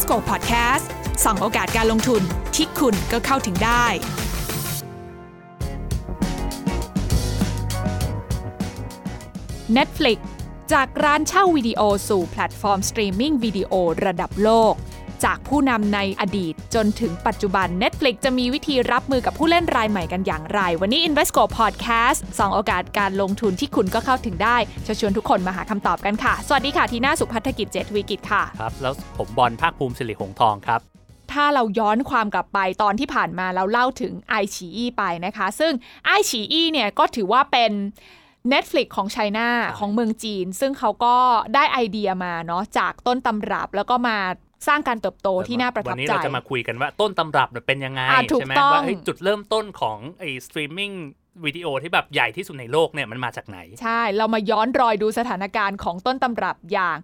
Invesco Podcast ส่องโอกาสการลงทุนที่คุณก็เข้าถึงได้ Netflix จากร้านเช่าวิดีโอสู่แพลตฟอร์มสตรีมมิ่งวิดีโอระดับโลก จากผู้นำในอดีต จนถึงปัจจุบัน Netflix จะมีวิธีรับมือกับผู้เล่นรายใหม่กันอย่างไร วันนี้ Invesco Podcast ส่องโอกาสการลงทุนที่คุณก็เข้าถึงได้จะชวนทุกคนมาหาคำตอบกันค่ะ สวัสดีค่ะทีน่าสุพัฒกิจเจตวิกิจค่ะครับ แล้วผมบอลภาคภูมิสิริหงทองครับถ้าเราย้อนความกลับไปตอนที่ผ่านมาเราเล่าถึงไอฉีอีไปนะคะ ซึ่งไอฉีอีเนี่ยก็ถือว่าเป็น Netflix ของ China ของเมืองจีน ซึ่งเขาก็ได้ไอเดียมาเนาะจากต้นตำรับแล้วก็มา สร้างการเติบโตที่น่าประทับวันนี้เราจะมาคุยกันว่าต้นตำรับเนี่ยเป็นยังไงอะถูกใช่ไหมต้องว่าเฮ้ยจุดเริ่มต้นของไอ้สตรีมมิ่งวิดีโอที่แบบใหญ่ที่สุดในโลกเนี่ยมันมาจากไหน ใช่ เรามาย้อนรอยดูสถานการณ์ของต้นตำรับอย่าง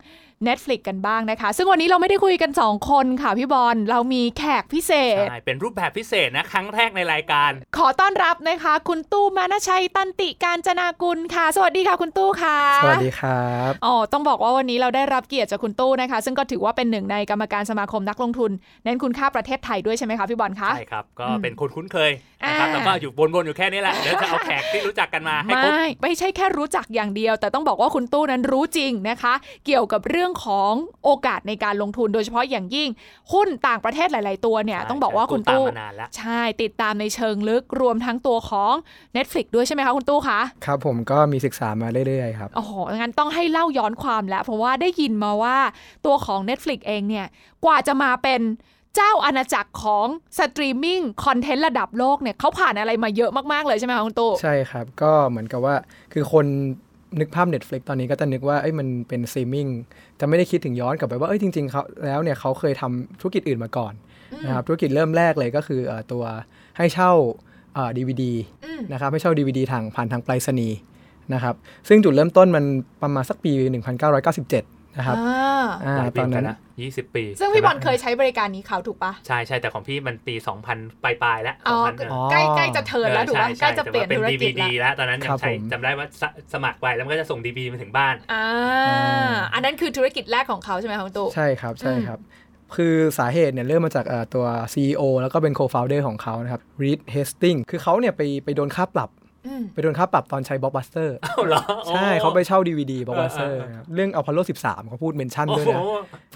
Netflix กันบ้างนะคะ ซึ่งวันนี้เราไม่ได้คุยกัน 2 คนค่ะพี่บอลเรามีแขกพิเศษ ใช่ เป็นรูปแบบพิเศษนะ ครั้งแรกในรายการ ขอต้อนรับนะคะ คุณตู้มานาชัยตันติการจนากุลค่ะ สวัสดีค่ะคุณตู้ค่ะ สวัสดีครับอ๋อต้องบอกว่าวันนี้เราได้รับเกียรติจากคุณตู้นะคะ ซึ่งก็ถือว่าเป็นหนึ่งในกรรมการสมาคมนักลงทุน เน้นคุณค่าประเทศไทยด้วยใช่ไหมคะพี่บอลคะใช่ครับก็อืมเป็นคนคุ้นเคยนะครับอ่าแล้วก็อยู่วนๆอยู่แค่นี้แหละเดี๋ยวจะเอาแขกที่รู้จักกันมาให้ครบไม่ไม่ใช่แค่รู้จักอย่างเดียว แต่ต้องบอกว่าคุณตู้นั้นรู้จริงนะคะ เกี่ยวกับเรื่องของโอกาสในการลงทุนโดยเฉพาะอย่างยิ่ง หุ้นต่างประเทศหลาย ๆ ตัวเนี่ยใช่ต้องบอกว่าใช่คุณตู้ตู้ตามมานานแล้วใช่ติดตามในเชิงลึกรวมทั้งตัวของ Netflix ด้วยใช่ไหมคะคุณตู้คะครับผมก็มีศึกษามาเรื่อย ๆ ครับโอ้โหงั้นต้องให้เล่าย้อนความแล้ว เพราะว่าได้ยินมาว่าตัวของ Netflix เองเนี่ยกว่าจะมาเป็นเจ้าอาณาจักรของ streaming content ระดับโลกเนี่ยเขาผ่านอะไรมาเยอะมาก ๆ เลยใช่ไหมคะคุณตู้ใช่ครับ ก็เหมือนกับว่าคือคน นึกภาพ Netflix ตอนนี้ก็จะนึกว่าเอ้ยมันเป็นสตรีมมิ่งจะไม่ได้คิดถึงย้อนกลับไปว่าเอ้ยจริงๆเขาแล้วเนี่ยเขาเคยทำธุรกิจอื่นมาก่อนนะครับธุรกิจเริ่มแรกเลยก็คือเอ่อตัวให้เช่าดีวีดีอืมนะครับให้เช่า DVD ทางผ่านทางไปรษณีย์นะครับซึ่งจุดเริ่มต้นมันประมาณสักปี 1997 นะครับอ่าอ่าหลายปีตอนนั้นเหมืกัะ20ปี ซึ่งพี่บอลใช่ไหมเคยใช้บริการนี้เขาถูกปะใช่ใช่แต่ของพี่มันปี2000ปลายๆแล้วอ๋อ2000อ๋อใกล้ใกล้จะเทิร์นแล้วถูกปะใช่ใกล้ใช่จะเปลี่ยนแต่ธุว่ารกิจ DVD แล้วแล้วตอนนั้นยัครังบใช้ผมจำได้ว่าสสมัครไปแล้วมันก็จะส่ง DVD มาถึงบ้านอ่าอันนั้นคือธุรกิจแรกของเขาใช่ไหมคะคุณตู้ใช่ครับใช่ครับคือสาเหตุเนี่ยเริ่มมาจากเอ่อตัว CEO แล้วก็เป็น co-founder ของเขานะครับ Reed Hastings คือเขาเนี่ยไปไปโดนค่าปรับอืม ไปโดนค่าปรับตอนใช้ Blockbuster อ้าวเหรอใช่เขาไปเช่า DVD Blockbuster เออเออนะครับเรื่อง Apollo 13 เขาพูด mention โอ้ด้วยโหนะ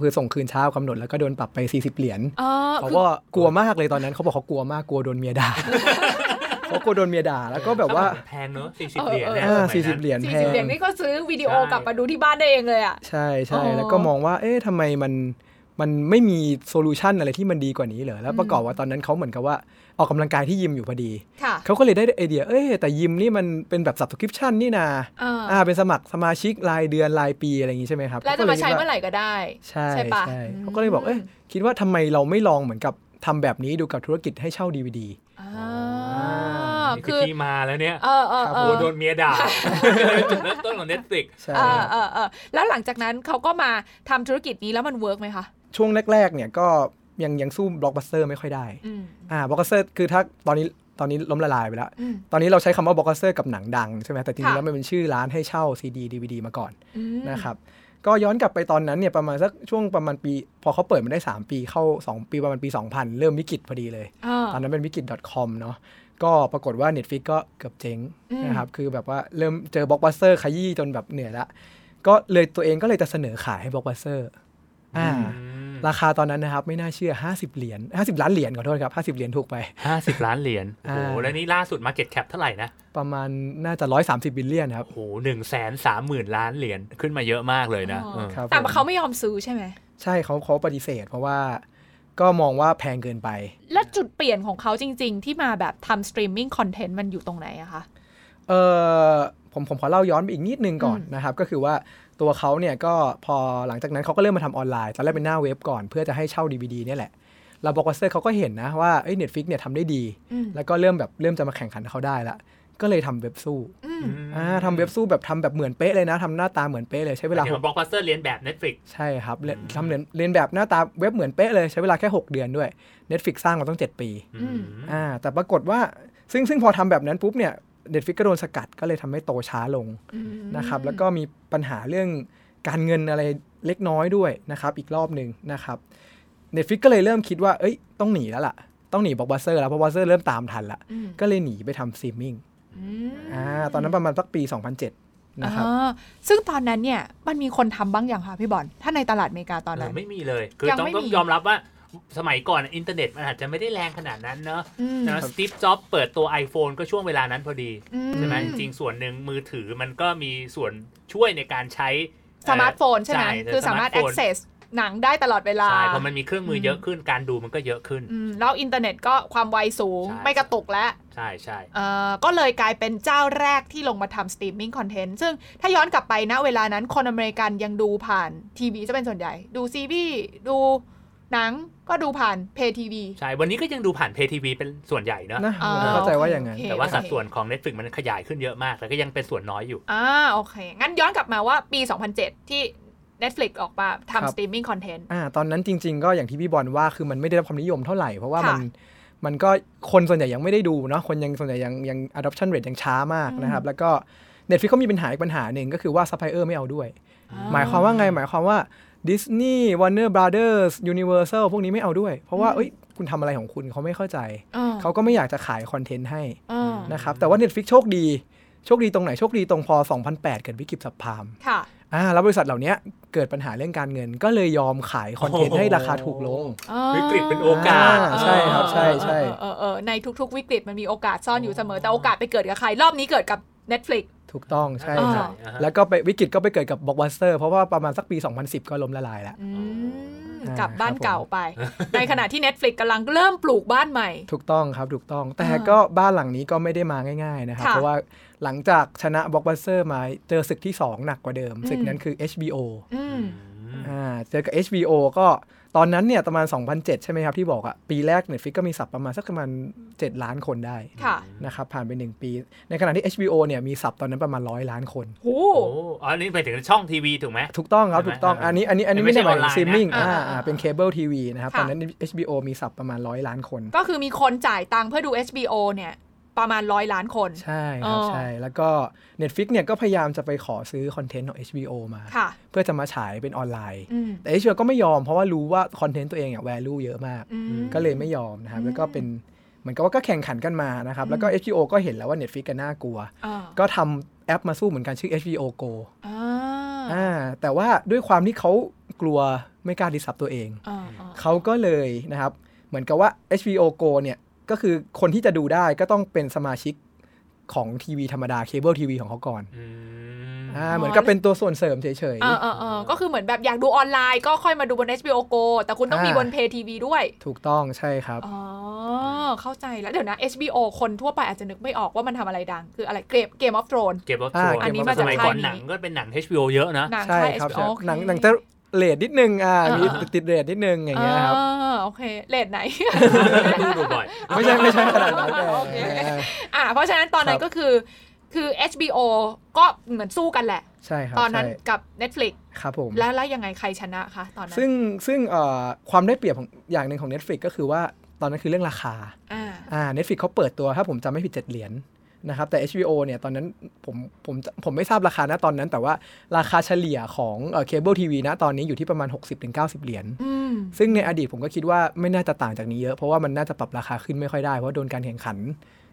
คือส่งคืนช้ากว่ากำหนดแล้วก็โดนปรับไป 40 เหรียญอ๋อเขาคือก็กลัวมากเลยตอนนั้นเขาบอกเขากลัวมากกลัวโดนเมียด่าเขากลัวโดนเมียด่าแล้วก็แบบว่าแพงเนอะ40เหรียญเนี่ยอ่าสมัยนั้น40เหรียญแพงสี่สิบเหรียญนี่ก็ซื้อวิดีโอใช่กลับมาดูที่บ้านได้เองเลยอะใช่ใช่อ๋อแล้วก็มองว่าเอ๊ะทำไมมันมันไม่มี solution อะไรที่มันดีกว่านี้เหรอแล้วประกอบว่าตอนนั้นเขาเหมือนกับว่า ออกกำลังกายที่ยิมอยู่พอดีค่ะเขาก็เลยได้ไอเดีย เอ้ยแต่ยิมนี่มันเป็นแบบ subscription นี่นาอ่าอ่าเป็นสมัครสมาชิกรายเดือนรายปีอะไรอย่างงี้ใช่ไหมครับ แล้วจะมาใช้เมื่อไหร่ไหร่ก็ได้ ใช่ใช่ปะใช่อืมเขาก็เลยบอก เอ้ยคิดว่าทำไมเราไม่ลองเหมือนกับทำแบบนี้ดูกับธุรกิจให้เช่า DVD อ่านี่คืคืออที่มาแล้วเนี่ยเออเออครับเอโอ้อโดนเมียด่าจุดเริ่มต้นของ Netflix ใช่เออเออเออแล้วหลังจากนั้นเขาก็มาทำธุรกิจนี้แล้วมัน work ไหมคะ ช่วงแรก ๆ เนี่ยก็ ยังยังสู้ Blockbuster ไม่ค่อยได้อืมอ่า Blockbuster คือถ้าตอนนี้ตอนนี้ล้มละลายไปแล้วอืมตอนนี้เราใช้คำว่า Blockbuster กับหนังดังใช่ไหมแต่จริงๆค่ะแล้วมันเป็นชื่อร้านให้เช่า CD DVD มาก่อนอืมนะครับก็ย้อนกลับไปตอนนั้นเนี่ยประมาณสักช่วงประมาณปี พอเขาเปิดมาได้ 3 ปีเข้า 2 ปีประมาณปี 2000 เริ่มวิกฤตพอดีเลยอ่าตอนนั้นเป็นวิกฤต .com เนาะก็ปรากฏว่า Netflix ก็เกือบเจ๊งอืมนะครับคือแบบว่าเริ่มเจอบล็อกบัสเตอร์ขยี้จนแบบเหนื่อยละก็เลยตัวเองก็เลยจะเสนอขายให้บล็อกบัสเตอร์อ่า ราคาตอนนั้นนะครับ ไม่น่าเชื่อ 50 เหรียญ50 ล้านเหรียญขอโทษครับ 50 เหรียญถูกไป 50 ล้านเหรียญโอ้โหอ่าแล้วนี่ล่าสุด Market Cap เท่าไหร่นะ ประมาณน่าจะ 130 billion ครับโอ้โหหนึ่งแสนสามหมื่นล้านเหรียญขึ้นมาเยอะมากเลยนะอ๋อเออครับแต่ผมเขาไม่ยอมซื้อใช่ไหมใช่เขาเขาปฏิเสธ เพราะว่าก็มองว่าแพงเกินไป แล้วจุดเปลี่ยนของเขาจริง ๆ ที่มาแบบทำ streaming content มันอยู่ตรงไหนอะคะเออ ผมผมขอเล่าย้อนไปอีกนิดนึงก่อนอืมนะครับ ก็คือว่าตัวเขาเนี่ยก็พอหลังจากนั้นเขาก็เริ่มมาทำออนไลน์ตอนแรกเป็นหน้าเว็บก่อนเพื่อจะให้เช่า DVD เนี่ยแหละแล้ว่าเซอร์เขาก็เห็นนะว่าเอ้ย Netflix เนี่ยทำได้ดีอืมแล้วก็เริ่มแบบเริ่มจะมาแข่งขันกับเขาได้ละก็เลยทำเว็บสู้อืมอ่าทำเว็บสู้แบบทำแบบเหมือนเป๊ะเลยนะทำหน้าตาเหมือนเป๊ะเลยใช้เวลาเห็นหว่ากบล็อกบัสเตอร์เรียนแบบ Netflix ใช่ครับเลียนทำเลียนเลียนแบบหน้าตาเว็บเหมือนเป๊ะเลยใช้เวลาแค่ 6 เดือนด้วย Netflix สร้างมาต้อง 7 ปีอืมอ่าแต่ปรากฏว่าซึ่งซึ่งพอทำแบบนั้นปุ๊บเนี่ย Netflix ก็โดนสกัดก็เลยทำให้โตช้าลงอืมนะครับ แล้วก็มีปัญหาเรื่องการเงินอะไรเล็กน้อยด้วยนะครับ อีกรอบหนึ่งนะครับ Netflix ก็เลยเริ่มคิดว่า เอ้ย ต้องหนีแล้วล่ะ ต้องหนีบล็อกบัสเซอร์แล้วเพราะบัสเซอร์เริ่มตามทันละอืมก็เลยหนีไปทำสตรีมมิ่งอืมอ่า ตอนนั้นประมาณสักปี 2007 นะครับอ่าซึ่งตอนนั้นเนี่ย มันมีคนทำบ้างอย่างคะพี่บอล ถ้าในตลาดอเมริกาเออตอนนั้นไม่มีเลย คือยังไม่มี ต้องต้องยอมรับว่า สมัยก่อนอินเทอร์เน็ตมันอาจจะไม่ได้แรงขนาดนั้นเนอะอืมนะ Steve Jobs เปิดตัว iPhone ก็ช่วงเวลานั้นพอดีอืใช่ไหมจริงๆส่วนหนึ่งมือถือมันก็มีส่วนช่วยในการใช้สมาร์ทโฟนใช่ไหมใช่คือสามารถสมาร์ทโฟน access หนังได้ตลอดเวลา ใช่พอมันมีเครื่องมือเยอะขึ้นการดูมันก็เยอะขึ้นอืมแล้วอินเทอร์เน็ตก็ความไวสูงใช่ไม่กระตุกแล้ว ใช่ใช่เอ่อก็เลยกลายเป็นเจ้าแรกที่ลงมาทำ streaming content ซึ่งถ้าย้อนกลับไปนะเวลานั้นคนอเมริกันยังดูผ่านทีวีจะเป็นส่วนใหญ่ ดูซีรีส์ดู หนังก็ดูผ่าน pay TV ใช่ วันนี้ก็ยังดูผ่าน pay TV เป็นส่วนใหญ่เนอะนะอ่าผมเข้าใจว่าอย่างนั้นโอเคแต่ว่าสัดส่วนของ Netflix มันขยายขึ้นเยอะมากแต่ก็ยังเป็นส่วนน้อยอยู่ อ่าโอเค งั้นย้อนกลับมาว่าปี 2007 ที่ Netflix ออกมาทำ streaming content ครับอ่าตอนนั้นจริง ๆ ก็อย่างที่พี่บอลว่าคือมันไม่ได้รับความนิยมเท่าไหร่ เพราะว่าค่ะมันมันก็คนส่วนใหญ่ยังไม่ได้ดูเนาะคนยังส่วนใหญ่ยังยัง adoption rate ยังช้ามากนะครับแล้วก็ Netflix เขามีปัญหาอีกปัญหาหนึ่งก็คือว่า supplier ไม่เอาด้วย หมายความว่าไงหมายความว่า Disney Warner Brothers Universal พวกนี้ไม่เอาด้วย เพราะว่าอืมเอ้ยคุณทำอะไรของคุณเขาไม่เข้าใจอ่เขาก็ไม่อยากจะขายคอนเทนต์ให้อ่านะครับ แต่ว่า Netflix โชคดี โชคดีตรงไหน โชคดีตรงพอ 2008 เกิดวิกฤตสับพามค่ะอ่าแล้วบริษัทเหล่านี้เกิดปัญหาเรื่องการเงิน ก็เลยยอมขายคอนเทนต์ให้ราคาถูกลง วิกฤตเป็นโอกาสอ่าใช่ครับ ใช่ใช่เออเออเออในทุกๆ วิกฤตมันมีโอกาสซ่อนอยู่เสมอแต่โอกาสไปเกิดกับใคร รอบนี้เกิดกับ Netflix ถูกต้องใช่อ่าครับอ่าฮะแล้วก็ไปวิกฤตก็ไปเกิดกับบล็อกบัสเตอร์เพราะว่าประมาณสักปี 2010 ก็ล้มละลายแล้วอืมอ่ากลับบ้านครับผมเก่าไป ในขณะที่ Netflix กำลังเริ่มปลูกบ้านใหม่ ถูกต้องครับถูกต้อง แต่อ่าก็บ้านหลังนี้ก็ไม่ได้มาง่าย ๆ นะครับค่ะเพราะว่าหลังจากชนะบล็อกบัสเตอร์มาเจอศึกที่ 2 หนักกว่าเดิม ศึกนั้นคือ HBO อืมอ่าเจอกับ HBO ก็ ตอนนั้นเนี่ยประมาณ 2007 ใช่ไหมครับ ที่บอกอะปีแรก Netflix ก็มี sub ประมาณสักประมาณ 7 ล้านคนได้ค่ะนะครับผ่านไป 1 ปี ในขณะที่ HBO เนี่ยมี sub ตอนนั้นประมาณ 100 ล้านคนโหโอ้อ๋ออันนี้ไปถึงช่องทีวีถูกไหมถูกต้องครับใช่ไหมถูกต้องอ่าอันนี้อันนี้อันนี้ไม่ไม่ใช่ได้หมายถึออนไลน์งนะซีมิ่งอ่าอ่าอ่าอ่าเป็นเคเบิลทีวีนะครับค่ะตอนนั้น HBO มี sub ประมาณ 100 ล้านคน ก็คือมีคนจ่ายตังค์เพื่อดู HBO เนี่ย ประมาณร้อยล้านคน ใช่ครับอ๋อใช่ แล้วก็ Netflix เนี่ยก็พยายามจะไปขอซื้อ content ของ HBO มาค่ะเพื่อจะมาฉายเป็นออนไลน์อืมแต่ HBO ก็ไม่ยอมเพราะว่ารู้ว่า content ตัวเองอะ value เยอะมากอืมก็เลยไม่ยอมนะครับอืมแล้วก็เป็นเหมือนกับว่าก็แข่งขันกันมานะครับ แล้วก็ HBO ก็เห็นแล้วว่า Netflix ก็น่ากลัวอ่าก็ทำแอปมาสู้เหมือนกันชื่อ HBO Go อ่าอ่าแต่ว่าด้วยความที่เขากลัวไม่กล้าดิสับตัวเองอ่าอ่าเขาก็เลยนะครับ เหมือนกับว่า HBO Go เนี่ย ก็คือคนที่จะดูได้ก็ต้องเป็นสมาชิกของทีวีธรรมดาเคเบิลทีวีของเขาก่อนอืมอ่าเหมือนกับเป็นตัวส่วนเสริมเฉยเออเออเออก็คือเหมือนแบบอยากดูออนไลน์ก็ค่อยมาดูบน HBO Go แต่คุณต้องมีอ่าบน Pay TV ด้วยๆถูกต้องใช่ครับ อ๋อ เข้าใจแล้วเดี๋ยวนะ HBO คนทั่วไปอาจจะนึกไม่ออกว่ามันทำอะไรดัง คืออะไรเกมเกมออฟ r o นเก็บวัตอ่าถุอันนี้ Game of มาจากสมัยก่อนค่ายนี้หนังก็เป็นหนัง HBO เยอะนะหนังใช่ค่ายครับ HBO ใช่โอเคหนังหนังจะเลทนิดนึงอ่าเออมีเออติดเรทนิดนึงอย่างเงี้ยครับอ่า โอเคเลทไหนดูดูบ่อยไม่ใช่ไม่ใช่ขนาดนั้นแต่โอเคอ่าเพราะฉะนั้นตอนนั้นครับก็คือคือ HBO ก็เหมือนสู้กันแหละ ใช่ครับตอนนั้นใช่กับ Netflix ครับผมแล้วแล้วยังไงใครชนะคะตอนนั้น ซึ่งซึ่งเอ่อความได้เปรียบของอย่างหนึ่งของ Netflix ก็คือว่าตอนนั้นคือเรื่องราคาอ่าอ่า Netflix เขาเปิดตัวถ้าผมจำไม่ผิด7เหรียญ นะครับแต่ HBO เนี่ยตอนนั้นผมผมผมไม่ทราบราคานะตอนนั้น แต่ว่าราคาเฉลี่ยของเคเบิลทีวีนะตอนนี้อยู่ที่ประมาณ 60-90 เหรียญอืมซึ่งในอดีตผมก็คิดว่าไม่น่าจะต่างจากนี้เยอะ เพราะว่ามันน่าจะปรับราคาขึ้นไม่ค่อยได้ เพราะโดนการแข่งขัน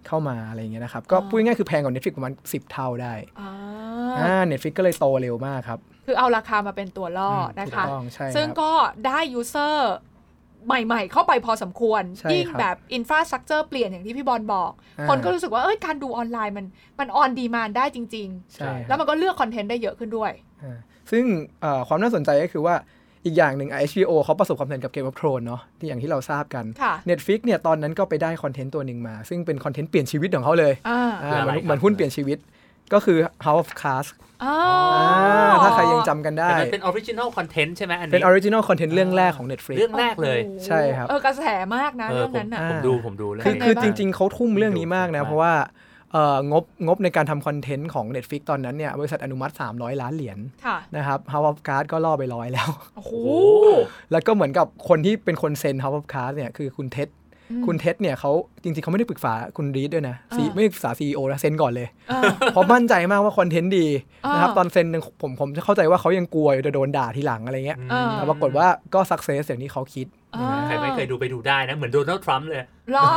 เข้ามาอะไรอย่างเงี้ยนะครับ ก็อ๋อพูดง่ายๆคือแพงกว่า Netflix ประมาณ 10 เท่าได้อ่าอ่า Netflix ก็เลยโตเร็วมากครับ คือเอาราคามาเป็นตัวล่ออมนะถูกคะต้องใช่ซึ่งครับก็ได้ user ใหม่ ๆ เข้าไปพอสมควรใช่ยิ่งครับแบบ infrastructure เปลี่ยนอย่างที่พี่บอลบอกอ่าคนก็รู้สึกว่าเอ้ยการดูออนไลน์มันมัน on demand ได้จริงใช่ครับ ๆแล้วบมันก็เลือกคอนเทนต์ได้เยอะขึ้นด้วยอ่าซึ่งเอ่อความน่าสนใจก็คือว่าอีกอย่างหนึ่งอะ HBO เขาประสบความสำเร็จกับ Game of Thrones เนาะที่อย่างที่เราทราบกันค่ะ Netflix เนี่ยตอนนั้นก็ไปได้คอนเทนต์ตัวหนึ่งมา ซึ่งเป็นคอนเทนต์เปลี่ยนชีวิตของเขาเลยอ่าอ่าคือเหอะไรมือนครับเหมือนหุ้นเปลี่ยนชีวิต ก็คือ House of Cards อ๋ออ่าถ้าใครยังจำกันได้แต่มันเป็นออริจิน l ลคอนเทนต์ใช่ไหมอันนี้เป็น originalจิน l ลคอนเทนต์เรื่องแรกของ Netflix เรื่องแรกเลยโอ้โหใช่ครับ เออกระแสมากนะเอเรื่องนั้นน่ะผมอ่าผมดูผมดูเลยคือเป็นไงคือบ้างจริง ๆเขาทุ่มเรื่องนี้มากนะดูเพราะว่าเอ่องบงบในการทำคอนเทนต์ของ Netflix ตอนนั้นเนี่ย บริษัทอนุมัติ 300 ล้านเหรียญค่ะนะครับ House of Cards ก็ล่อไปร้อยแล้วโอ้โหโอ้โหแล้วก็เหมือนกับคนที่เป็นคนเซ็น House of Cards เนี่ยคือคุณเท็ดอืม คุณเท็ดเนี่ยเขาจริงๆเขาไม่ได้ปรึกษาคุณรีดด้วยนะอ่าซีไม่ได้ปรึกษา CEO นะเซ็นก่อนเลยอ่าเพราะมั่นใจมากว่าคอนเทนต์ดีนะครับอ่าตอนเซ็นเนี่ยผมผมจะเข้าใจว่าเขายังกลัวอยู่จะโดนด่าทีหลังอะไรเงี้ยอ่าแต่ปรากฏว่าก็ success อย่างที่เขาคิดอ่า ใครไม่เคยดูไปดูได้นะ เหมือนโดนัลด์ทรัมป์เลยเหรอ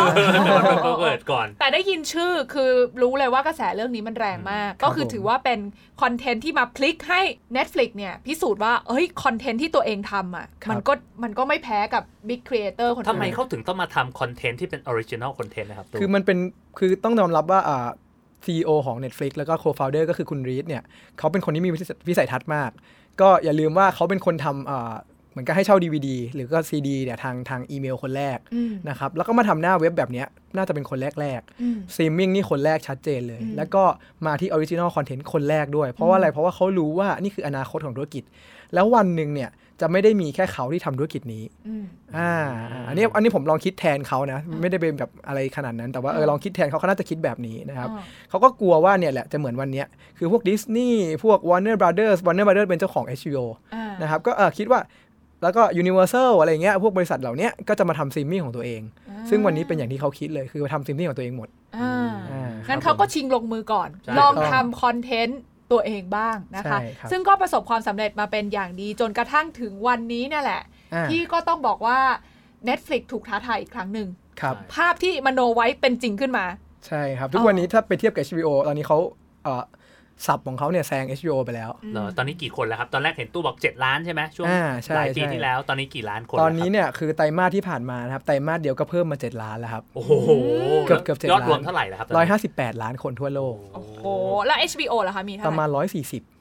เขาเปิดก่อน แต่ได้ยินชื่อคือรู้เลยว่ากระแสเรื่องนี้มันแรงมากครับก็คือผมถือว่าเป็นคอนเทนต์ที่มาพลิกให้ Netflix เนี่ย พิสูจน์ว่า เอ้ย คอนเทนต์ที่ตัวเองทำอะครับมันก็มันก็ไม่แพ้กับ Big Creator คนอื่นทำไมเขาถึงต้องมาทำคอนเทนต์ที่เป็น original content นะครับ คือมันเป็นคือต้องยอมรับว่าอ่า CEO ของ Netflix แล้วก็ co-founder ก็คือคุณรีดเนี่ยเขาเป็นคนที่มีวิสัยทัศน์มาก ก็อย่าลืมว่าเขาเป็นคนทำอ่าเห มือนกับให้เช่า DVD หรือก็ CD เนี่ยทางทางอีเมลคนแรกอืมนะครับ แล้วก็มาทำหน้าเว็บแบบเนี้ยน่าจะเป็นคนแรกอืมๆซีมิ่งนี่คนแรกชัดเจนเลยอืมแล้วก็มาที่ original content คนแรกด้วย เพราะว่าอะไร เพราะว่าเขารู้ว่านี่คืออนาคตของธุรกิจ แล้ววันหนึ่งเนี่ยจะไม่ได้มีแค่เขาที่ทำธุรกิจนี้อืมอ่าอ่า อันนี้อันนี้ผมลองคิดแทนเขานะ ไม่ได้เป็นแบบอะไรขนาดนั้น แต่ว่าเออลองคิดแทนเขาเขาน่าจะคิดแบบนี้นะครับอ่าเขาก็กลัวว่าเนี่ยแหละจะเหมือนวันเนี้ยคือพวกดิสนีย์พวก Warner Brothers Warner Brothers เป็นเจ้าของ HBO อ่านะครับ ก็เออคิดว่า แล้วก็ Universal อะไรเงี้ยพวกบริษัทเหล่าเนี้ยก็จะมาทำซีมิ่งของตัวเอง ซึ่งวันนี้เป็นอย่างที่เขาคิดเลยคือทำซีมิ่งของตัวเองหมดอ่าอ่างั้นครัเขาบก็ผมชิงลงมือก่อนใช่ลองถูกต้องทำคอนเทนต์ตัวเองบ้างนะคะใช่ครับซึ่งก็ประสบความสำเร็จมาเป็นอย่างดีจนกระทั่งถึงวันนี้เนี่ยแหละอ่าที่ก็ต้องบอกว่า Netflix ถูกท้าทายอีกครั้งหนึ่งครับภาพที่มโนไว้เป็นจริงขึ้นมา ใช่ครับ ทุกอ๋อวันนี้ถ้าไปเทียบกับ HBO ตอนนี้เขาเอ่อ สับของเขาเนี่ยแซง HBO ไปแล้วเหรอตอนนี้กี่คนแล้วครับ ตอนแรกเห็นตู้บอก 7 ล้านใช่ไหมช่วงอ่าใช่หลายปีใช่ที่แล้วตอนนี้กี่ล้านคน ตอนนี้แล้วครับเนี่ยคือไตรมาสที่ผ่านมานะครับไตรมาสเดียวก็เพิ่มมา 7 ล้านแล้วครับ โอ้โห เกือบเกือบเจ็ดยอดรวมล้านเท่าไหร่แล้วครับ158ล้านคนทั่วโลก โอ้โห แล้ว HBO ล่ะคะมีเท่าไหร่ ประมาร่ณ140โอ้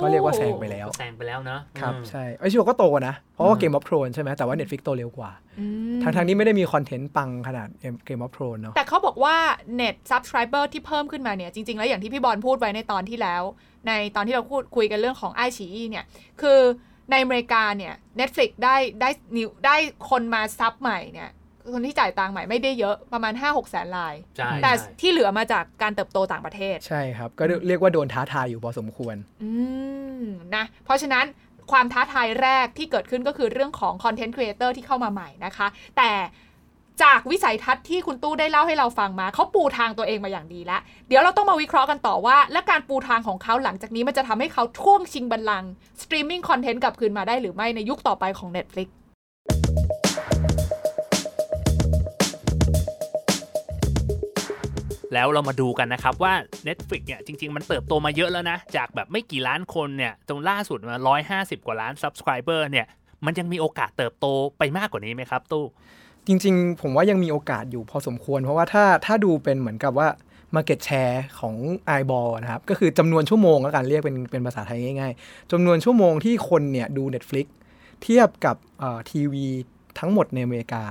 ก็เรียกว่าแซงไปแล้ว แซงไปแล้วเนอะครับอืมใช่ HBO ก็โตนะ เพราะว่าเกมออฟ r ทรนใช่ไหมแต่ว่า Netflix โตเร็วกว่าอืมทั้งทางๆที่ไม่ได้มีคอนเทนต์ปังขนาดเกมออฟ r ทรนเนาะแต่เขาบอกว่า Net Subscriber ที่เพิ่มขึ้นมาเนี่ย จริง ๆ แล้วอย่างที่พี่บอลพูดไว้ในตอนที่แล้ว ในตอนที่เราพูดคุยกันเรื่องของไอชีเนี่ยคือในอเมริกาเนี่ย Netflix ได้ได้new ได้คนมา sub ใหม่เนี่ย คนที่จ่ายตังค์ใหม่ไม่ได้เยอะประมาณ 5-6แสนราย ใช่แต่ใช่ ที่เหลือมาจากการเติบโตต่างประเทศ ใช่ครับ ก็เรียกว่าโดนท้าทายอยู่พอสมควร อืมนะเพราะฉะนั้นความท้าทายแรกที่เกิดขึ้นก็คือเรื่องของ content creator ที่เข้ามาใหม่นะคะ แต่จากวิสัยทัศน์ที่คุณตู้ได้เล่าให้เราฟังมา เขาปูทางตัวเองมาอย่างดีแล้ว เดี๋ยวเราต้องมาวิเคราะห์กันต่อว่า และการปูทางของเขาหลังจากนี้มันจะทำให้เขาช่วงชิงบัลลังก์สตรีมมิ่งคอนเทนต์กลับคืนมาได้หรือไม่ในยุคต่อไปของ Netflix แล้วเรามาดูกันนะครับว่า Netflix เนี่ยจริง ๆ มันเติบโตมาเยอะแล้วนะ จากแบบไม่กี่ล้านคนเนี่ยตรงล่าสุดมา 150 กว่าล้าน Subscriber เนี่ยมันยังมีโอกาสเติบโตไปมากกว่านี้ไหมครับตู้ จริง ๆ ผมว่ายังมีโอกาสอยู่พอสมควร เพราะว่าถ้าถ้าดูเป็นเหมือนกับว่า Market Share ของ i b a l l นะครับ ก็คือจำนวนชั่วโมงแล้วกันเรียกเป็นเป็นภาษาไทยง่ายๆจำนวนชั่วโมงที่คนเนี่ยดู Netflix เทียบกับเอ่อทีวีทั้งหมดในอเมริกา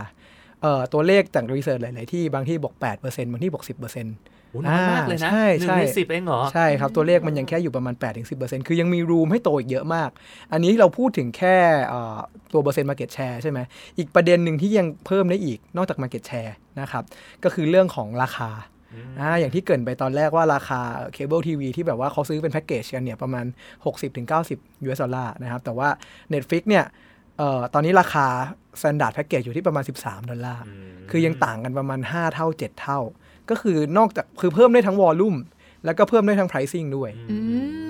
ตัวเลขจากรีเสิร์ชหลาย ๆ ที่บางที่บอก 8%บางที่บอก 10%โอ้น้อยมากเลยนะอ่าใช่หนึ่ใช่งในสิบเองเหรอ ใช่ครับ ตัวเลขมันยังแค่อยู่ประมาณ8-10%คือยังมีรูมให้โตอีกเยอะมาก อันนี้เราพูดถึงแค่เอ่อตัวเปอร์เซ็นต์ Market Share ใช่ไหมอีกประเด็นหนึ่งที่ยังเพิ่มได้อีกนอกจาก Market Share นะครับ ก็คือเรื่องของราคาอ่าอย่างที่เกริ่นไปตอนแรกว่าราคาเคเบิลทีวีที่แบบว่าเขาซื้อเป็นแพ็กเกจกันเนี่ยประมาณ 60-90 US ดอลลาร์นะครับแต่ว่า Netflix เนี่ย เอ่อตอนนี้ราคา Standard Package อยู่ที่ประมาณ 13 ดอลลาร์ คือยังต่างกันประมาณ 5 เท่า 7 เท่า ก็คือนอกจากคือเพิ่มได้ทั้ง volume แล้วก็เพิ่มได้ทั้ง pricing ด้วยอื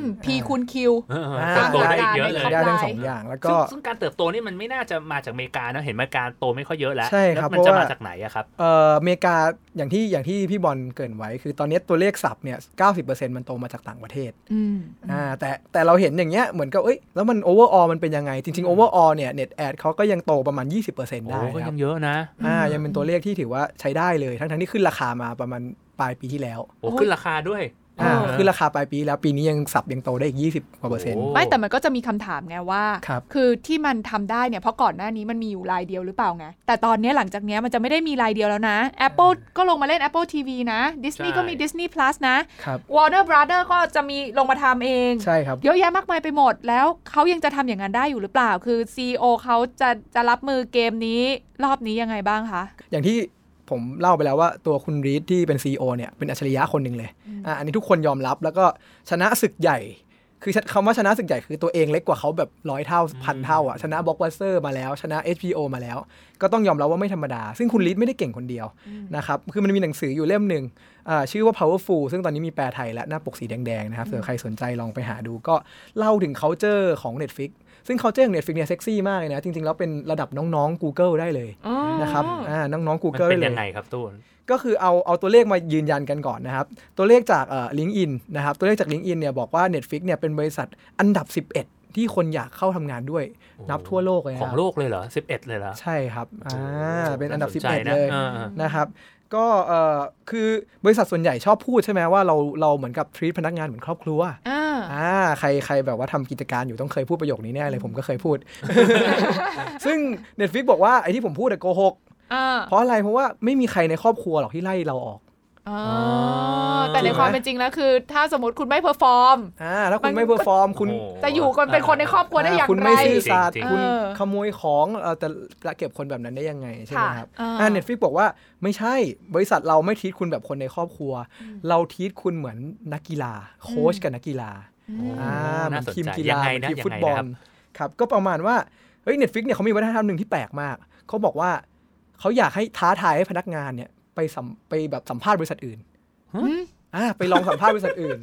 ม P คูณ Q เอออ่าเติบโตได้อีกเยอะเลยได้ได้ทั้งสองอย่าง แล้วก็ซึ่งซึ่งการเติบโตนี่มันไม่น่าจะมาจากอเมริกานะเห็นอเมริกาโตไม่ค่อยเยอะแล้วใช่ครับแล้วมันจะเพราะว่ามาจากไหนอะครับเอ่ออเมริกาอย่างที่อย่างที่พี่บอลเกรินไว้ คือตอนนี้ตัวเลขสับเนี่ย90%มันโตมาจากต่างประเทศอืมอ่าแต่แต่เราเห็นอย่างเงี้ยเหมือนกับเอ้ยแล้วมัน overall มันเป็นยังไง จริงๆ overall เนี่ย net ad เขาก็ยังโตประมาณ 20%ได้โอ้ก็ครัยับงเยอะนะอ่ายังเป็นตัวเลขที่ถือว่าใช้ได้เลยทั้งๆที่ขึ้นราคามาประมาณ ปลายปีที่แล้ว โอ้ขึ้นราคาด้วยอ่าเออขึ้นราคาปลายปีแล้วปีนี้ยังสับยังโตได้อีก 20กว่าเปอร์เซ็นต์โอ้ไม่แต่มันก็จะมีคำถามไงว่าครับคือที่มันทำได้เนี่ยเพราะก่อนหน้านี้มันมีอยู่รายเดียวหรือเปล่าไงแต่ตอนนี้หลังจากเนี้ยมันจะไม่ได้มีรายเดียวแล้วนะ Apple ก็ลงมาเล่น Apple TV นะ Disney ใช่ก็มี Disney Plus นะครับ Warner Brother ก็จะมีลงมาทำเองใช่ครับเยอะแยะมากมายไปหมด แล้วเขายังจะทำอย่างนั้นได้อยู่หรือเปล่า คือ CEO เขาจะจะรับมือเกมนี้รอบนี้ยังไงบ้างคะอย่างที่ ผมเล่าไปแล้วว่าตัวคุณรีดที่เป็น CEO เนี่ยเป็นอัจฉริยะคนหนึ่งเลยอะอันนี้ทุกคนยอมรับแล้วก็ชนะศึกใหญ่ คือคำว่าชนะศึกใหญ่คือตัวเองเล็กกว่าเขาแบบร้อยเท่าพันเท่าอะชนะบล็อกบัสเตอร์มาแล้ว ชนะ HBO มาแล้ว ก็ต้องยอมรับว่าไม่ธรรมดา ซึ่งคุณรีดไม่ได้เก่งคนเดียวนะครับคือมันมีหนังสืออยู่เล่มหนึ่งอ่าชื่อว่า powerful ซึ่งตอนนี้มีแปลไทยและหน้าปกสีแดงๆนะครับเผื่อใครสนใจลองไปหาดู ก็เล่าถึง culture ของ Netflix ซึ่งเขาเจ้ของ Netflix เนี่ยเซ็กซี่มากเลยนะ จริงๆ แล้วเป็นระดับน้องๆ Google ได้เลยอ๋อนะครับอ่าน้องๆมัน Google เป็นได้เลยังไงยครับตูน ก็คือเอาเอาตัวเลขมายืนยันกันก่อนนะครับ ตัวเลขจากเอ่อ LinkedIn นะครับ ตัวเลขจาก LinkedIn เนี่ยบอกว่า Netflix เนี่ยเป็นบริษัทอันดับ 11 ที่คนอยากเข้าทำงานด้วยนับทั่วโลกเลยนะของโลกเลยเหรอ 11 เลยเหรอ ใช่ครับอ่าโอ้เป็นอันดับาสใจ11 นะเลยออนะครับ ก็เอ่อคือบริษัทส่วนใหญ่ชอบพูดใช่ไหมว่าเราเราเหมือนกับทรีตพนักงานเหมือนครอบครัว อ่า อ่าใครใครแบบว่าทำกิจการอยู่ต้องเคยพูดประโยคนี้แน่เลยผมก็เคยพูด ซึ่ง Netflix บอกว่าไอ้ที่ผมพูดอะโกหกอ่า เพราะอะไรเพราะว่าไม่มีใครในครอบครัวหรอกที่ไล่เราออกอ๋ออแต่ในจริงไหมความเป็นจริงแล้วคือ ถ้าสมมติคุณไม่เพอร์ฟอร์มอ่าถ้าคุมัณนไม่เพอร์ฟอร์มคุณโอ้โหจะอยู่กันเป็นคนในครอบครัวได้อย่างคุณไรไม่ซื่อสัตย์จริงๆคุณเออขโมยของเอ่อแต่จะเก็บคนแบบนั้นได้ยังไงใช่ไหมค่ะครับอ่าอ่าเน็ตฟิกบอกว่าไม่ใช่บริษัทเราไม่ทีตคุณแบบคนในครอบครัว เราทีตคุณเหมือนนักกีฬาโค้ชกับนักกีฬาอืมอ่าเหมืน่าอนสนทีมใจกียัฬางไงเหมือนนะทีมยังฟุตไงบอนะคลรับครับก็ประมาณว่าเฮ้ยเน็ตฟิกเนี่ยเขามีวัฒนธรรมหนึ่งที่แปลกมากเขาบอกว่า เขาอยากให้ท้าทายให้พนักงานเนี่ย ไปสัมไปแบบสัมภาษณ์บริษัทอื่นอืมอ่าไปลองสัมภาษณ์บริษัทอื่น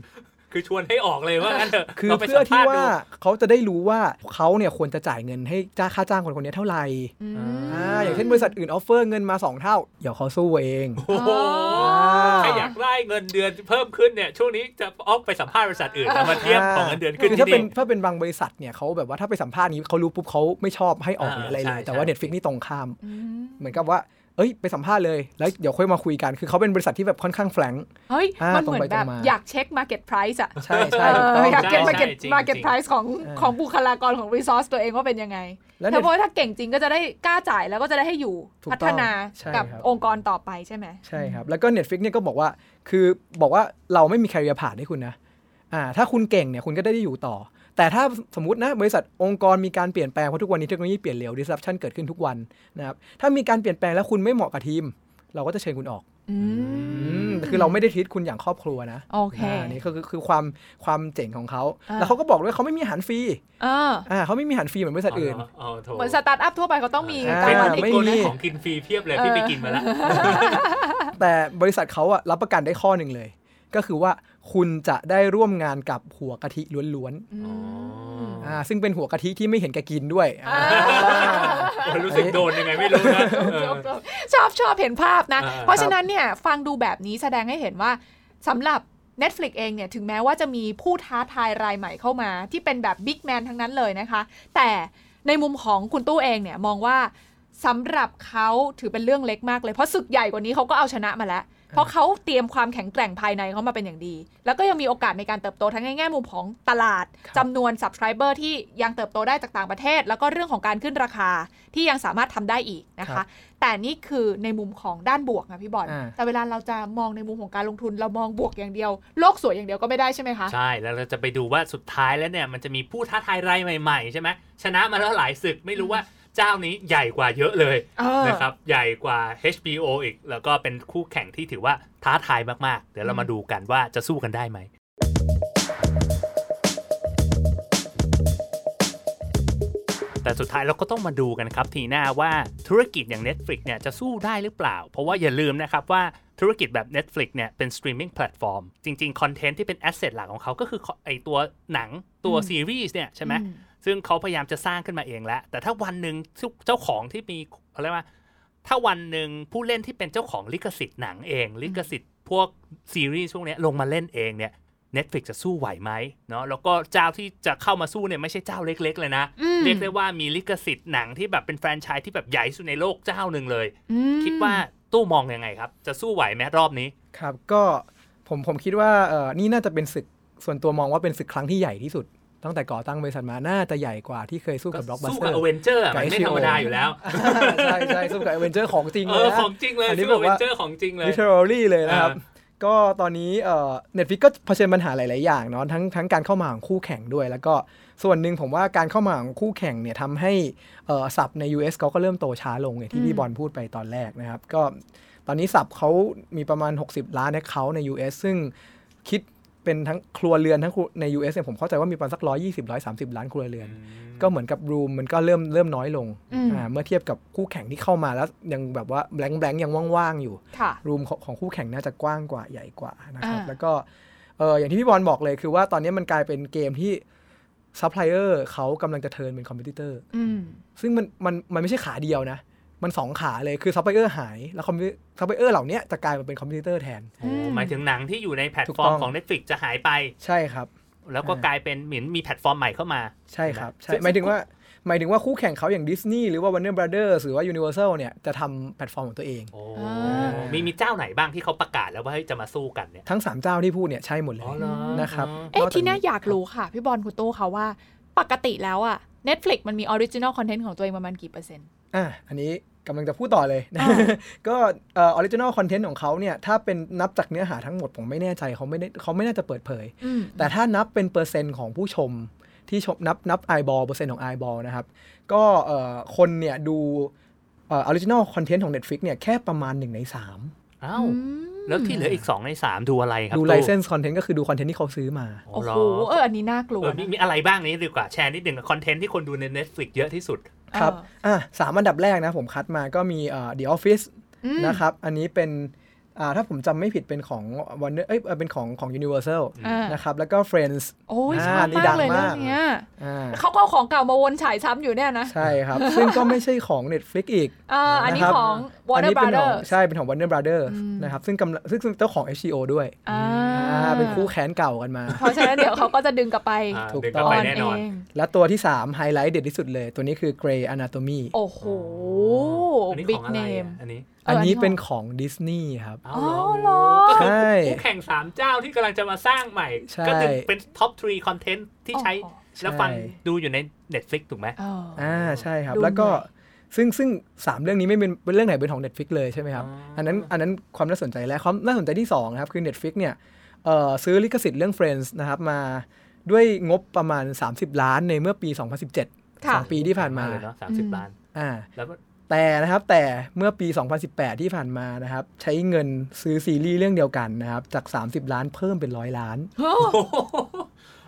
คือชวนให้ออกเลยว่างั้นเถอะคือราไปเพื่อสัมที่ภษณ์ว่าดูเขาจะได้รู้ว่าเขาเนี่ยควรจะจ่ายเงินให้จ้าค่าจ้างคนคนนี้เท่าไหร่อืมอ่าอย่างเช่นบริษัทอื่นออฟเฟอร์เงินมา 2 เท่าเดี๋ยวเขาสู้เองโอ้โหอ๋อถ้าอยากได้เงินเดือนเพิ่มขึ้นเนี่ยช่วงนี้จะออกไปสัมภาษณ์บริษัทอื่นแล้วมาเทียบของเงินเดือนขึ้นคือที่ถ้าเป็นนี่ถ้าเป็นบางบริษัทเนี่ยเขาแบบว่าถ้าไปสัมภาษณ์นี้เขารู้ปุ๊บเขาไม่ชอบให้ออกหรืออะไรเลอ่ายใช่แต่ว่าใช่ Netflix นี่ตรงข้ามอืมเหมือนกับว่า เอ้ยไปสัมภาษณ์เลย แล้วเดี๋ยวค่อยมาคุยกัน คือเขาเป็นบริษัทที่แบบค่อนข้างแฟลงก์เฮ้ยอ่ามันเหมือนตรงไปแบบตรงมาอยากเช็ค market price อะใช่ใช่เอถูกอต้องอยากเก็ตใช่ market จริง market จริง price ของเออของบุคลากรของ resource ตัวเองว่าเป็นยังไงแล้วถ้า Net- เพราะว่าถ้าเก่งจริงก็จะได้กล้าจ่ายแล้วก็จะได้ให้อยู่ถูกต้องพัฒนาใช่กับครับองค์กรต่อไปใช่ไหมใช่ครับ แล้วก็ Netflix เนี่ยก็บอกว่า คือบอกว่าเราไม่มี career path ให้คุณนะอ่าถ้าคุณเก่งเนี่ยคุณก็ได้อยู่ต่อ แต่ถ้าสมมตินะบริษัทองค์กรมีการเปลี่ยนแปลงเพราะทุกวันนี้เทคโนโลยีเปลี่ยนเร็ว disruption เกิดขึ้นทุกวันนะครับถ้ามีการเปลี่ยนแปลงแล้วคุณไม่เหมาะกับทีม เราก็จะเชิญคุณออกอือืมมคือเราไม่ได้ทิตคุณอย่างครอบครัวนะโอเคอ่านี่คือคือคือความความเจ๋งของเขาอ่าแล้วเขาก็บอกด้วยเขาไม่มีอาหารฟรีเอออ่าเขาไม่มีอาหารฟรีเหมือนบริษัทอื่นอ๋อโถเหมือนสตาร์ทอัพทั่วไปเขาต้องมีอ่าการไม่วัมันนให้ไม่กินมีนะของกินฟรีเพียบเลยพี่ไปกินมาแล้วแต่บริษัทเขาอะรับประกันได้ข้อหนึ่งเลย ก็คือว่าคุณจะได้ร่วมงานกับหัวกะทิล้วนอืมๆอ่าซึ่งเป็นหัวกะทิที่ไม่เห็นแกกินด้วยอ่าโอ้ยรู้สึกโดนยังไงไม่รู้นะเออชอบชอบเห็นภาพนะอ่าเพราะฉะนั้นเนี่ยฟังดูแบบนี้แสดงให้เห็นว่าสำหรับ Netflix เองเนี่ยถึงแม้ว่าจะมีผู้ท้าทายรายใหม่เข้ามา ที่เป็นแบบบิ๊กแมนทั้งนั้นเลยนะคะ แต่ในมุมของคุณตู้เองเนี่ยมองว่าสำหรับเขาถือเป็นเรื่องเล็กมากเลย เพราะศึกใหญ่กว่านี้เขาก็เอาชนะมาแล้ว เพราะเขาเตรียมความแข็งแกร่งภายในเขามาเป็นอย่างดี แล้วก็ยังมีโอกาสในการเติบโตทั้งในแง่มุมของตลาดครับจำนวน subscriber ที่ยังเติบโตได้จากต่างประเทศ แล้วก็เรื่องของการขึ้นราคาที่ยังสามารถทำได้อีกนะครัคะบแต่นี่คือในมุมของด้านบวกนะพี่บอลอ่าแต่เวลาเราจะมองในมุมของการลงทุนเรามองบวกอย่างเดียว โลกสวยอย่างเดียวก็ไม่ได้ใช่ไหมคะใช่แล้วเราจะไปดูว่าสุดท้ายแล้วเนี่ยมันจะมีผู้ท้าทายรายใหม่ๆใช่ไหมชนะมาแล้วหลายศึกไม่รู้ว่า เจ้านี้ใหญ่กว่าเยอะเลยเออนะครับใหญ่กว่า HBO อีก แล้วก็เป็นคู่แข่งที่ถือว่าท้าทายมาก ๆ เดี๋ยวเรามาดูกันว่าจะสู้กันได้ไหมแต่สุดท้ายเราก็ต้องมาดูกันครับทีหน้าว่าธุรกิจอย่าง Netflix เนี่ยจะสู้ได้หรือเปล่า เพราะว่าอย่าลืมนะครับว่าธุรกิจแบบ Netflix เนี่ยเป็นสตรีมมิ่งแพลตฟอร์มจริงๆ คอนเทนต์ที่เป็น asset หลักของเขาก็คือไอตัวหนังตัวอืมซีรีส์เนี่ยใช่ไหมอืม ซึ่งเขาพยายามจะสร้างขึ้นมาเองแล้ว แต่ถ้าวันหนึ่งเจ้าของที่มีอะไรว่า ถ้าวันหนึ่งผู้เล่นที่เป็นเจ้าของลิขสิทธิ์หนังเอง ลิขสิทธิ์พวกซีรีส์ช่วงเนี้ยลงมาเล่นเองเนี่ย Netflix จะสู้ไหวไหมเนาะแล้วก็เจ้าที่จะเข้ามาสู้เนี่ยไม่ใช่เจ้าเล็ก ๆ เลยนะอืมเรียกได้ว่ามีลิขสิทธิ์หนังที่แบบเป็นแฟรนไชส์ที่แบบใหญ่ที่สุดในโลกเจ้าหนึ่งเลยอืมคิดว่าตู้มองยังไงครับ จะสู้ไหวไหมรอบนี้ ครับก็ผมผมคิดว่าเออนี่น่าจะเป็นศึกส่วนตัวมองว่าเป็นศึกครั้งที่ใหญ่ที่สุด ตั้งแต่ก่อตั้งบริษัทมาน่าจะใหญ่กว่าที่เคยสู้กับบล็อกบัสสู้เตอกับร์อเวนเจอร์กับมันไม่ HBO ธรรมดาอยู่แล้ว ใช่ใช่สู้กับเอเวนเจอร์ของจริงเลยเออนะของจริงเลยอันนี้สู้กับแบบนว่าของจริงเลย literally เลยนะครับอ่าก็ตอนนี้เอ่อ Netflix ก็เผชิญปัญหาหลาย ๆ อย่างเนาะทั้งทั้งการเข้ามาของคู่แข่งด้วย แล้วก็ส่วนหนึ่งผมว่าการเข้ามาของคู่แข่งเนี่ยทำให้เอ่อ sub ใน US เขาก็เริ่มโตช้าลงอย่างที่อืมพี่บอลพูดไปตอนแรกนะครับ ก็ตอนนี้ sub เขามีประมาณ 60 ล้าน account ใน US ซึ่งคิด เป็นทั้งครัวเรือนทั้งครัวใน US เนี่ยผมเข้าใจว่ามีประมาณสัก120 130ล้านครัวเรือน ก็เหมือนกับ room มันก็เริ่มเริ่มน้อยลงอืมอ่าเมื่อเทียบกับคู่แข่งที่เข้ามาแล้วยังแบบว่าแบงค์แบงค์ยังว่างๆอยู่ค่ะ room ของของคู่แข่งน่าจะกว้างกว่าใหญ่กว่านะครับอ่าแล้วก็เอออย่างที่พี่บอลบอกเลยคือว่าตอนนี้มันกลายเป็นเกมที่ซัพพลายเออร์เขากำลังจะ turn เป็น competitor อืมซึ่งมันมันมันไม่ใช่ขาเดียวนะ มันสองขาเลยคือซัพพลายเออร์หาย แล้ว com supplier เหล่าเนี้ยจะกลายมาเป็น competitor แทนโอ้หมายถึงหนังที่อยู่ในแพลตฟอร์มถูกต้องของ Netflix จะหายไป ใช่ครับ แล้วก็อ่ากลายเป็นเหมือนมีแพลตฟอร์มใหม่เข้ามา ใช่ครับ ใช่ซึ่งหมายถึงว่าหมายถึงว่าคู่แข่งเขาอย่างดิสนีย์หรือว่า Warner Brothers หรือว่า Universal เนี่ย จะทำแพลตฟอร์มของตัวเองโอ้อ่ามีมีเจ้าไหนบ้างที่เขาประกาศแล้วว่าเฮ้ยจะมาสู้กันเนี่ย ทั้ง 3 เจ้าที่พูดเนี่ยใช่หมดเลยอ๋อเหรอนะครับเอ๊ะนอกจากทีเนี้ยอยากรู้ค่ะ พี่บอลคุณตู้เขาว่า ปกติแล้วอะ Netflix มันมี original content ของตัวเองประมาณกี่เปอร์เซ็นต์ อะอันนี้กำลังจะพูดต่อเลยนะอ่าก็เออ original content ของเขาเนี่ย ถ้าเป็นนับจากเนื้อหาทั้งหมด ผมไม่แน่ใจเขาไม่ได้เขาไม่น่าจะเปิดเผยอืมแต่ถ้านับเป็นเปอร์เซ็นต์ของผู้ชมที่ชมนับนับ eyeball เปอร์เซ็นต์ของ eyeball นะครับ ก็เอ่อคนเนี่ยดูเออ original content ของ Netflix เนี่ยแค่ประมาณ 1 ใน 3 อ้าว แล้วที่เหลืออีก 2 ใน 3 ดูอะไรครับ ดูตู้ไลเซse content ก็คือดูคอนเทนต์ที่เขาซื้อมา โอ้โอ้เหรโหอเออ อันนี้น่ากลัวเออมีนะมีอะไรบ้างนี้ดีกว่า แชร์นิดหนึ่งคอนเทนต์ที่คนดูใน Netflix เยอะที่สุด ครับเอออะสามอันดับแรกนะผมคัดมาก็มีเอ่อ The Office อืมนะครับ อันนี้เป็นอ่า ถ้าผมจำไม่ผิดเป็นของ Warner เอ้ยเอ่อเป็นของของ Universal อ่านะครับ แล้วก็ Friends โอ้ยอ่าชอบมากนี่ดังมากเลยเรื่องเนี้ยอ่าเขาก็เอาของเก่ามาวนฉายซ้ำอยู่เนี่ยนะ ใช่ครับ ซึ่งก็ไม่ใช่ของ Netflix อีกอ่าอันนี้นะครับของอัน Warner นี้เป็นของ Brothers ใช่ เป็นของ Warner Brothers อืมนะครับ ซึ่งกำลังซึ่งซึ่งเจ้าของ HBO ด้วยอ่าอ่าเป็นคู่แค้นเก่ากันมา เพราะฉะนั้นเดี๋ยวเขาก็จะดึงกลับไปอ่าถูกเดี๋ยวต้ก็องไปตอนแน่เอนอนงและตัวที่3ไฮไลท์เด็ดที่สุดเลย ตัวนี้คือ Grey Anatomy โอ้โหอั นนี้บิ๊ขกองอะเนไรมอะอันนี้เอออัอันนนี้นี้ของเป็นของดิสนีย์ครับเอาอ๋อเหรอเหรอก็คือใช่คู่แข่ง3เจ้าที่กำลังจะมาสร้างใหม่ใช่ก็ดึงเป็นท็อป3คอนเทนต์ที่ใช้อ๋อแล้วฟังใช่ดูอยู่ใน Netflix ถูกไหมเอออ่าใช่ครับดูแล้วก็หน่อยซึ่งซึ่งสามเรื่องนี้ไม่เป็นเป็นเรื่องไหนเป็นของ Netflix เลยใช่ไหมครับอ๋ออัอันนั้นอันนั้นความน่าสนใจแรกความน่าสนใจที่2นะครับคือ Netflix เนี่ยเอ่อซื้อลิขสิทธิ์เรื่อง Friends นะครับมาด้วยงบประมาณ 30 ล้านในเมื่อปี 2017ค่ะสองปีที่ผ่านมาเลยเนาะสามสิบล้านอ่าแล้วก็ แต่นะครับแต่เมื่อปี 2018 ที่ผ่านมานะครับ ใช้เงินซื้อซีรีส์เรื่องเดียวกันนะครับ จาก 30 ล้านเพิ่มเป็นร้อยล้านเฮ้อ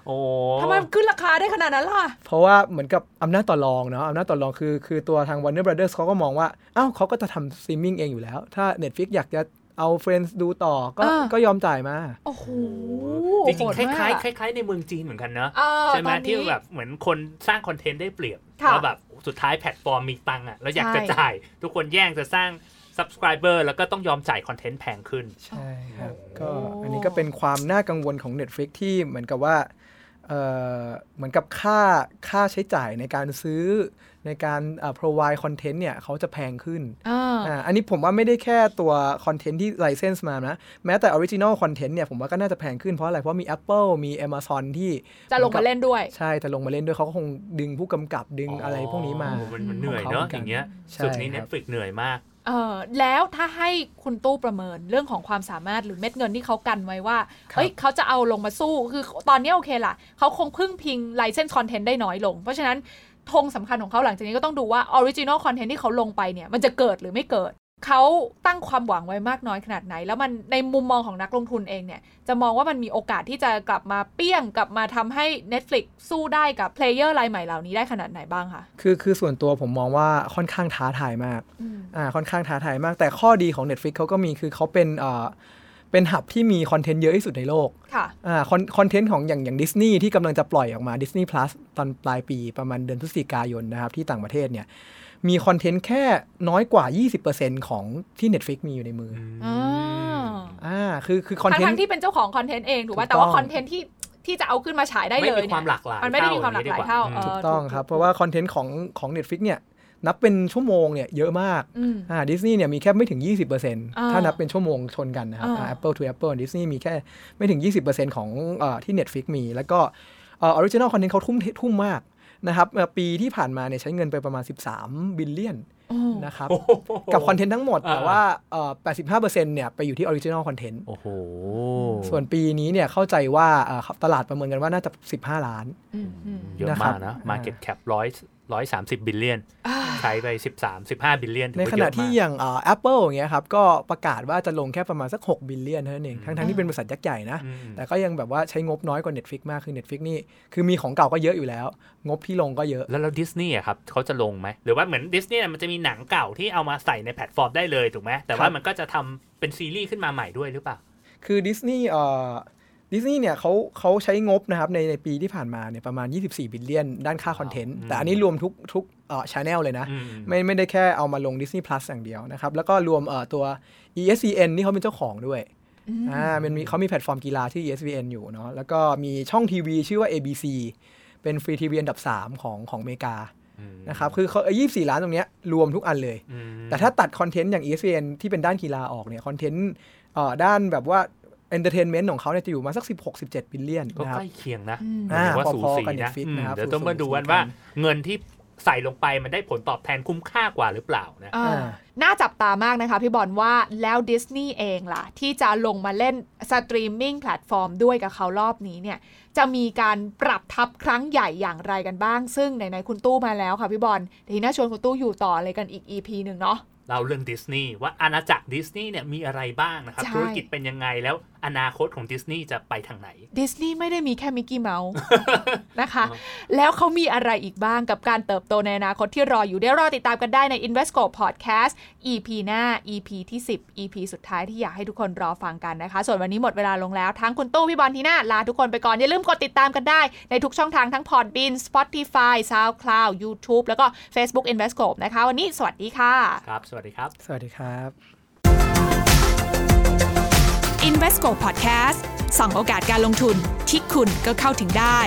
โอ้ทำไมขึ้นราคาได้ขนาดนั้นล่ะ เพราะว่าเหมือนกับอำนาจต่อรองเนาะอำนาจต่อรองคือคือตัวทาง Warner Brothers เขาก็มองว่า อ้าวเขาก็จะทำสตรีมมิ่งเองอยู่แล้ว ถ้า Netflix อยากจะเอา Friends ดูต่อก็อ่า ก็ยอมจ่ายมา โอ้โหจริงๆโหดคล้ายมากๆคล้าย ๆ ในเมืองจีนเหมือนกันเนอะเออใช่ไหมตอนนี้ที่แบบเหมือนคนสร้างคอนเทนต์ได้เปรียบค่ะแล้วแบบ สุดท้ายแพลตฟอร์มมีตังค์อะแล้วอยากจะใช่จ่าย ทุกคนแย่งจะสร้าง subscriber แล้วก็ต้องยอมจ่ายคอนเทนต์แพงขึ้น ใช่ครับโอ้ก็อันนี้ก็เป็นความน่ากังวลของ Netflix ที่เหมือนกับว่า เอ่อเหมือนกับค่าค่าใช้จ่ายในการซื้อในการเอ่อ provide content เนี่ยเขาจะแพงขึ้นอ่าอ่าอันนี้ผมว่าไม่ได้แค่ตัวคอนเทนต์ที่ license มานะ แม้แต่ original content เนี่ยผมว่าก็น่าจะแพงขึ้นเพราะอะไร เพราะมี Apple มี Amazon ที่ จะลงมาเล่นด้วย ใช่ จะลงมาเล่นด้วยเขาก็คงดึงผู้กำกับดึงอะไรพวกนี้มาโมันมันเหนื่อยของเนเขาอะเหมือนกันอย่างเงี้ยใช่สุดนี้ครับ Netflix เหนื่อยมาก เออแล้วถ้าให้คุณตู้ประเมินเรื่องของความสามารถหรือเม็ดเงินที่เขากันไว้ว่าครับเอ้ยเขาจะเอาลงมาสู้ คือตอนนี้โอเคล่ะ เขาคงพึ่งพิง license content ได้น้อยลง เพราะฉะนั้นธงสำคัญของเขาหลังจากนี้ก็ต้องดูว่า original content ที่เขาลงไปเนี่ย มันจะเกิดหรือไม่เกิด เขาตั้งความหวังไว้มากน้อยขนาดไหน แล้วมันในมุมมองของนักลงทุนเองเนี่ย จะมองว่ามันมีโอกาสที่จะกลับมาเปรี้ยงกลับมาทำให้ Netflix สู้ได้กับ player รายใหม่เหล่านี้ได้ขนาดไหนบ้างคะคือคือส่วนตัวผมมองว่าค่อนข้างท้าทายมากอืมอ่าค่อนข้างท้าทายมาก แต่ข้อดีของ Netflix เขาก็มีคือเขาเป็นเอ่อเป็น hub ที่มีคอนเทนต์เยอะที่สุดในโลก ค่ะ อ่าคอนคอนเทนต์ของอย่างอย่างดิสนีย์ที่กำลังจะปล่อยออกมา Disney Plus ตอนปลายปีประมาณเดือนพฤศจิกายนนะครับ ที่ต่างประเทศเนี่ย มีคอนเทนต์แค่น้อยกว่า 20%ของที่ Netflix มีอยู่ในมือออ่าอ่าคือคือคอนเทนต์ทั้งๆที่เป็นเจ้าของคอนเทนต์เองถูกป่ะถูกแต่ว่าต้องคอนเทนต์ที่ที่จะเอาขึ้นมาฉายได้เลยเนี่ความหลากหลายมันไม่ได้มีความหลากหลายเท่าอืมเออถูกต้องครับถูกเพราะว่าคอนเทนต์ของของ Netflix เนี่ยนับเป็นชั่วโมงเนี่ยเยอะมากอืมอ่าดิสนีย์เนี่ยมีแค่ไม่ถึง 20%ถ้าอ่านับเป็นชั่วโมงชนกันนะครับอ่าอ่า Apple to Apple Disney มีแค่ไม่ถึง 20%ของเอ่อที่ Netflix มี แล้วก็เออ original content เขาทุ่มทุ่มมาก นะครับเอ่อปีที่ผ่านมาเนี่ยใช้เงินไปประมาณ 13 billion โอ้นะครับโอ้โหกับคอนเทนต์ทั้งหมดอ่าแต่ว่าเอ่อ85%เนี่ยไปอยู่ที่ original content โอ้โหส่วนปีนี้เนี่ยเข้าใจว่าเอ่อตลาดประเมินกันว่าน่าจะ 15 billion อืมอืมเยอะนะครับมากนะ Market Cap ร้อย ร้อยสามสิบ billion อ่าใช้ไปสิบสามสิบห้า billion ในขณะที่อย่างเอ่อ Apple อย่างเงี้ยครับ ก็ประกาศว่าจะลงแค่ประมาณสัก6 billion เท่านั้นเอง ทั้งๆที่เป็นบริษัทยักษ์ใหญ่นะ แต่ก็ยังแบบว่าใช้งบน้อยกว่า Netflix มาก คือ Netflix นี่ คือมีของเก่าก็เยอะอยู่แล้ว งบที่ลงก็เยอะ แล้วแล้วดิสนีย์อะครับเขาจะลงไหม หรือว่าเหมือนดิสนีย์มันจะมีหนังเก่าที่เอามาใส่ในแพลตฟอร์มได้เลยถูกไหมแต่ว่าครับมันก็จะทำเป็นซีรีส์ขึ้นมาใหม่ด้วยหรือเปล่าคือดิสนีย์เอ่อ ดิสนีย์เนี่ยเขาเขาใช้งบนะครับในในปีที่ผ่านมาเนี่ยประมาณ 24 billion ด้านค่าคอนเทนต์อืมแต่อันนี้รวมทุกทุกเอ่อ channel เลยนะอืมไม่ไม่ได้แค่เอามาลง Disney Plus อย่างเดียวนะครับ แล้วก็รวมเอ่อตัว ESPN ที่เขาเป็นเจ้าของด้วยอ่ามันมีเขามีแพลตฟอร์มกีฬาที่ ESPN อยู่เนาะแล้วก็มีช่องทีวีชื่อว่า ABC เป็นฟรีทีวีอันดับ 3 ของของอเมริกาอืมนะครับคือเขายี่สี่ billion ตรงเนี้ยรวมทุกอันเลยอืมแต่ถ้าตัดคอนเทนต์อย่าง ESPN ที่เป็นด้านกีฬาออกเนี่ยคอนเทนต์เอ่อด้านแบบว่า entertainment ของเขาเนี่ยจะอยู่มาสัก 16-17 billion นะครับก็ใกล้เคียงนะอืมหมายถึงว่าอ่าสูพอๆสีกับนะ Netflix อืมนะครับเดี๋ยวต้องมาดูกันสูสีว่ากันเงินที่ใส่ลงไปมันได้ผลตอบแทนคุ้มค่ากว่าหรือเปล่านะอ่าอ่าน่าจับตามากนะคะพี่บอลว่าแล้วดิสนีย์เองล่ะ ที่จะลงมาเล่น streaming platform ด้วยกับเขารอบนี้เนี่ย จะมีการปรับทัพครั้งใหญ่อย่างไรกันบ้าง ซึ่งไหนๆคุณตู้มาแล้วค่ะพี่บอลทีน่าชวนคุณตู้อยู่ต่อเลยกันอีก EP หนึ่งเนาะเราเรื่องดิสนีย์ว่าอาณาจักรดิสนีย์เนี่ยมีอะไรบ้างนะครับใช่ธุรกิจเป็นยังไงแล้วอนาคตของดิสนีย์จะไปทางไหน ดิสนีย์ไม่ได้มีแค่มิกกี้เมาส์นะคะ แล้วเขามีอะไรอีกบ้างกับการเติบโตในอนาคตที่รออยู่เดี๋ยวรอติดตามกันได้ใน Investco Podcast EP หน้า EP ที่ 10 EP สุดท้ายที่อยากให้ทุกคนรอฟังกันนะคะ ส่วนวันนี้หมดเวลาลงแล้ว ทั้งคุณตู้พี่บอลทีน่าลาทุกคนไปก่อน อย่าลืมกดติดตามกันได้ ในทุกช่องทางทั้ง Podbean Spotify SoundCloud YouTube แล้วก็ Facebook Investco นะคะ วันนี้สวัสดีค่ะ ครับ สวัสดีครับ สวัสดีครับ Invesco Podcast ส่องโอกาสการลงทุนที่คุณก็เข้าถึงได้